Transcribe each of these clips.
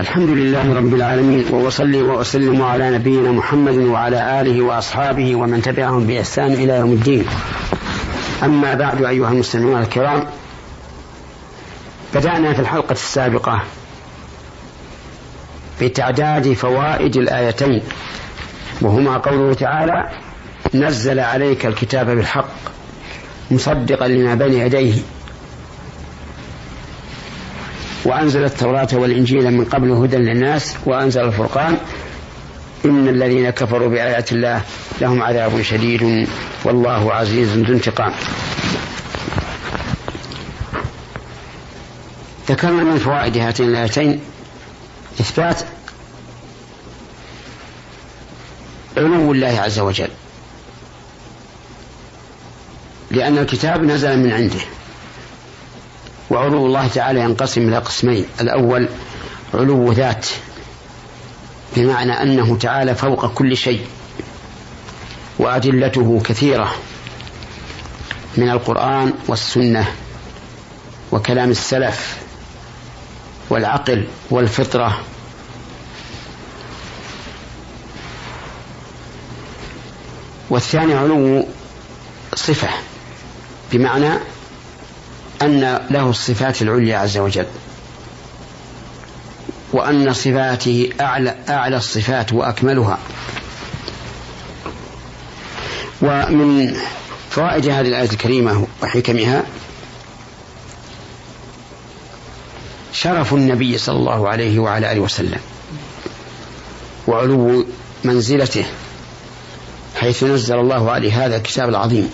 الحمد لله رب العالمين وأصلي وأسلم على نبينا محمد وعلى آله وأصحابه ومن تبعهم بإحسان إلى يوم الدين. أما بعد أيها المستمعون الكرام بدأنا في الحلقة السابقة بتعداد فوائد الآيتين وهما قوله تعالى نزل عليك الكتاب بالحق مصدقا لما بين يديه. وأنزل التوراة والإنجيل من قبل هدى للناس وأنزل الفرقان. إن الذين كفروا بآيات الله لهم عذاب شديد والله عزيز ذو انتقام. ذكرنا من فوائد هاتين الآيتين. إثبات علو الله عز وجل. لأن الكتاب نزل من عنده. الله تعالى ينقسم إلى قسمين. الأول علو ذات بمعنى أنه تعالى فوق كل شيء وأدلته كثيرة من القرآن والسنة وكلام السلف والعقل والفطرة. والثاني علو صفة بمعنى أن له الصفات العليا عز وجل وأن صفاته أعلى, أعلى الصفات وأكملها. ومن فوائد هذه الآية الكريمة وحكمها شرف النبي صلى الله عليه وعلى آله وسلم وعلو منزلته حيث نزل الله عليه هذا الكتاب العظيم.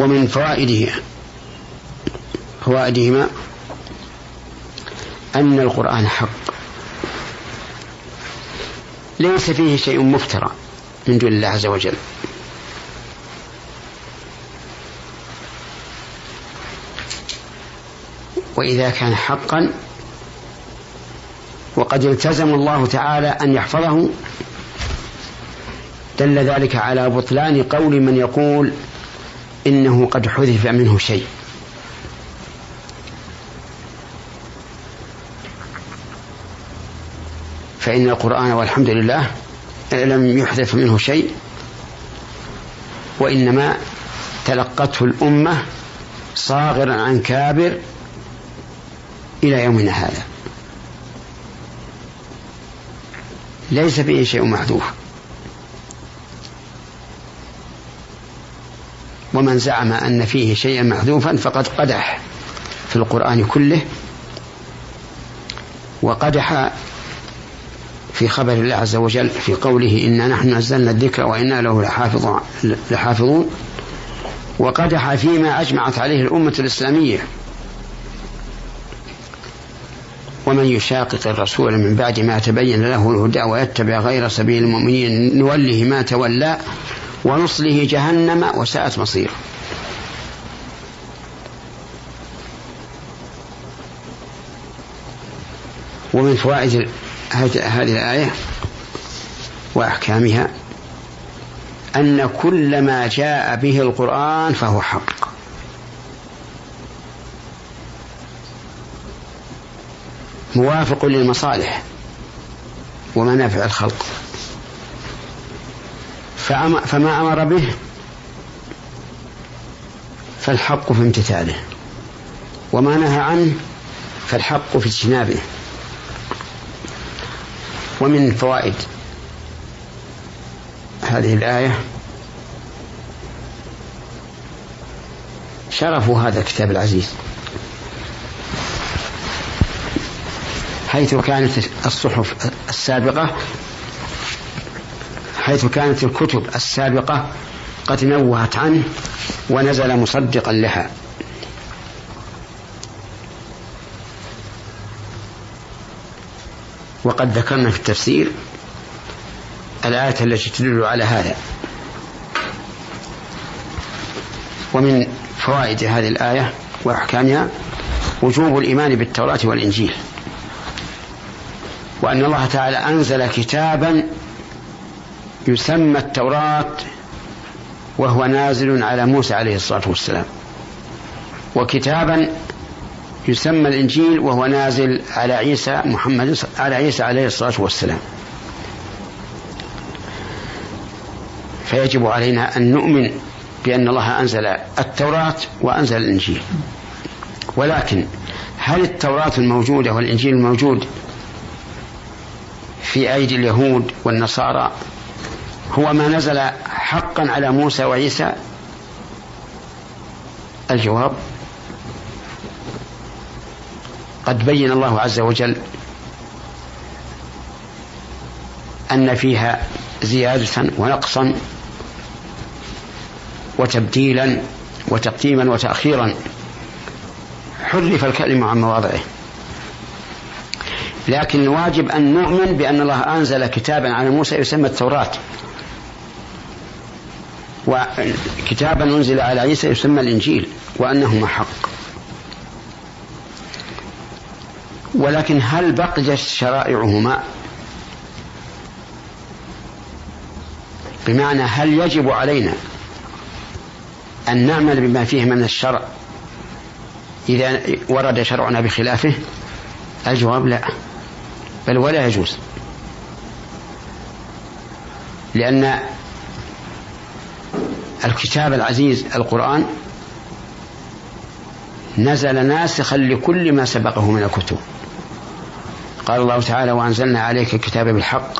ومن فوائده فوائدهما أن القرآن حق. ليس فيه شيء مفترى من دون الله عز وجل. وإذا كان حقا وقد التزم الله تعالى أن يحفظه دل ذلك على بطلان قول من يقول إنه قد حذف منه شيء. فإن القرآن والحمد لله لم يحذف منه شيء وإنما تلقته الأمة صاغرا عن كابر إلى يومنا هذا. ليس فيه شيء محذوف. ومن زعم أن فيه شيئا محذوفا فقد قدح في القرآن كله وقدح في خبر الله عز وجل في قوله إنا نحن نزلنا الذكر وإنا له لحافظون وقدح فيما أجمعت عليه الأمة الإسلامية. ومن يشاقق الرسول من بعد ما تبين له الهدى ويتبع غير سبيل المؤمنين نوله ما تولى ونصله جهنم وساءت مصيره. ومن فوائد هذه الآية وأحكامها أن كل ما جاء به القرآن فهو حق. موافق للمصالح ومنافع الخلق. فما أمر به فالحق في امتثاله. وما نهى عنه فالحق في اجتنابه. ومن فوائد هذه الآية شرف هذا الكتاب العزيز. حيث كانت الصحف السابقة حيث كانت الكتب السابقة قد نوهت عنه ونزل مصدقا لها. وقد ذكرنا في التفسير الآية التي تدل على هذا. ومن فوائد هذه الآية وأحكامها وجوب الإيمان بالتوراة والإنجيل وأن الله تعالى أنزل كتابا يسمى التوراة وهو نازل على موسى عليه الصلاة والسلام. وكتابا يسمى الإنجيل وهو نازل على عيسى محمد على عيسى عليه الصلاة والسلام. فيجب علينا أن نؤمن بأن الله أنزل التوراة وأنزل الإنجيل. ولكن هل التوراة الموجودة والإنجيل الموجود في أيدي اليهود والنصارى؟ هو ما نزل حقا على موسى وعيسى؟ الجواب قد بين الله عز وجل أن فيها زيادة ونقصا وتبديلا وتقديما وتأخيرا. حرف الكلم عن مواضعه. لكن الواجب أن نؤمن بأن الله أنزل كتابا على موسى يسمى التوراة. وكتابا أنزل على عيسى يسمى الإنجيل وأنهما حق. ولكن هل بقيت شرائعهما؟ بمعنى هل يجب علينا أن نعمل بما فيه من الشرع إذا ورد شرعنا بخلافه؟ الجواب لا بل ولا يجوز. لأن الكتاب العزيز القرآن نزل ناسخا لكل ما سبقه من الكتب. قال الله تعالى وأنزلنا عليك الكتاب بالحق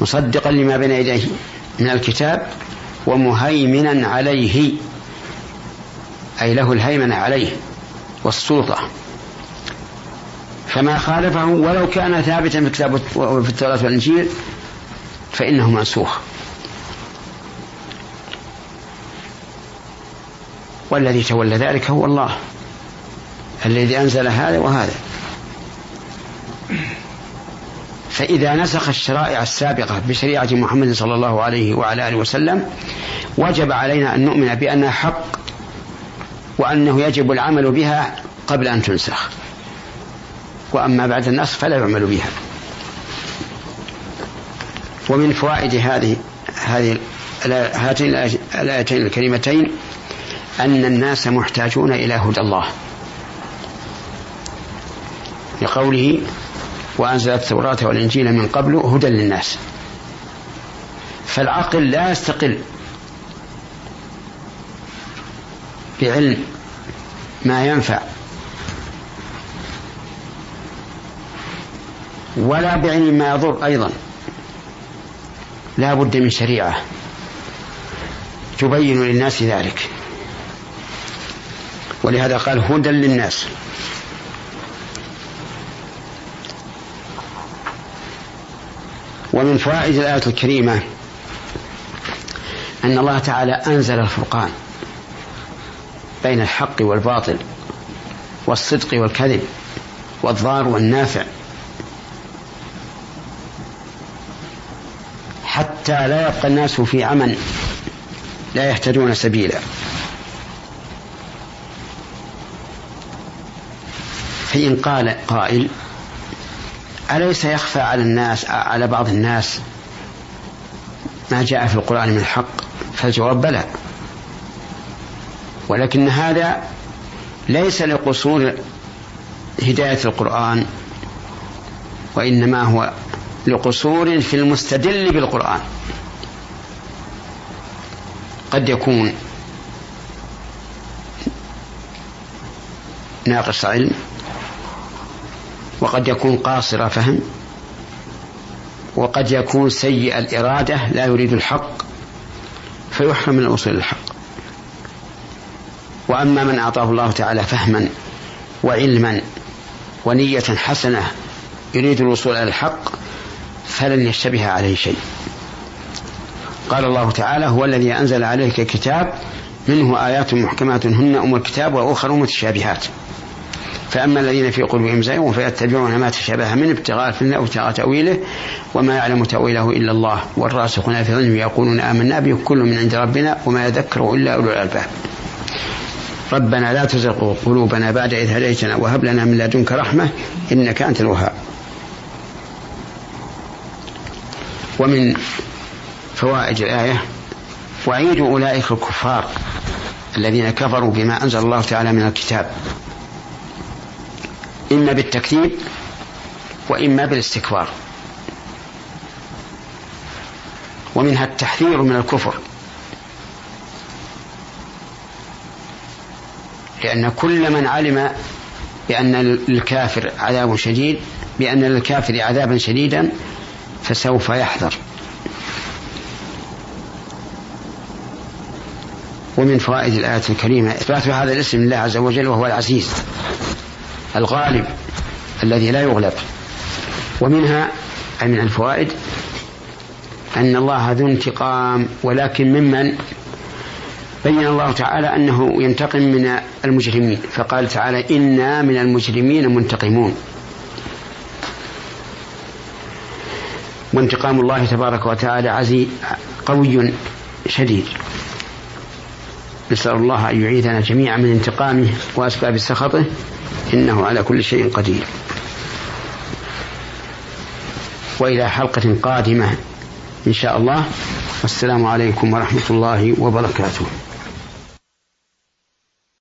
مصدقا لما بين يديه من الكتاب ومهيمنا عليه. أي له الهيمنة عليه والسلطة. فما خالفه ولو كان ثابتا في الكتاب وفي التوراة والإنجيل فإنه منسوخ. والذي تولى ذلك هو الله الذي أنزل هذا وهذا. فإذا نسخ الشرائع السابقة بشريعة محمد صلى الله عليه وعلى آله وسلم وجب علينا أن نؤمن بأنها حق وأنه يجب العمل بها قبل أن تنسخ. وأما بعد النسخ فلا يعمل بها. ومن فوائد هذه هذه هاتين الآيتين الكريمتين أن الناس محتاجون إلى هدى الله. لقوله وأنزل التوراة والإنجيل من قبل هدى للناس. فالعقل لا يستقل بعلم ما ينفع ولا بعلم ما يضر أيضا. لا بد من شريعة تبين للناس ذلك. ولهذا قال هدى للناس. ومن فوائد الآية الكريمة أن الله تعالى أنزل الفرقان بين الحق والباطل والصدق والكذب والضار والنافع حتى لا يبقى الناس في عمن لا يهتدون سبيلا. فإن قال قائل أليس يخفى على الناس على بعض الناس ما جاء في القرآن من الحق فالجواب بلى. ولكن هذا ليس لقصور هداية القرآن وإنما هو لقصور في المستدل بالقرآن. قد يكون ناقص علم وقد يكون قاصر فهم؟ وقد يكون سيء الإرادة لا يريد الحق فيحرم من الوصول الحق. وأما من أعطاه الله تعالى فهما وعلما ونية حسنة يريد الوصول إلى الحق فلن يشتبه عليه شيء. قال الله تعالى هو الذي أنزل عليك كتاب منه آيات محكمات هن أم الكتاب وأخر متشابهات. فأما الذين في قلوبهم زيغ فيتبعون ما تشابه من ابتغاء الفتنة وابتغاء تأويله وما يعلم تأويله إلا الله والراسخون في العلم يقولون آمنا به كل من عند ربنا وما يذكر إلا أولو الألباب. ربنا لا تزغ قلوبنا بعد إذ هديتنا وهب لنا من لدنك رحمة إنك أنت الوهاب. ومن فوائد الآية وعيد أولئك الكفار الذين كفروا بما أنزل الله تعالى من الكتاب. إما بالتكذيب وإما بالاستكبار. ومنها التحذير من الكفر. لأن كل من علم بأن للكافر عذاب شديد بأن للكافر عذابا شديدا فسوف يحذر. ومن فوائد الآية الكريمة إثبات هذا الاسم لله عز وجل وهو العزيز. الغالب الذي لا يغلب ومنها أي من الفوائد أن الله ذو انتقام ولكن ممن بين الله تعالى أنه ينتقم من المجرمين فقال تعالى إنا من المجرمين منتقمون. وانتقام الله تبارك وتعالى عزيز قوي شديد. نسأل الله أن يعيذنا جميعا من انتقامه وأسباب سخطه. إنه على كل شيء قدير. وإلى حلقة قادمة إن شاء الله. والسلام عليكم ورحمة الله وبركاته.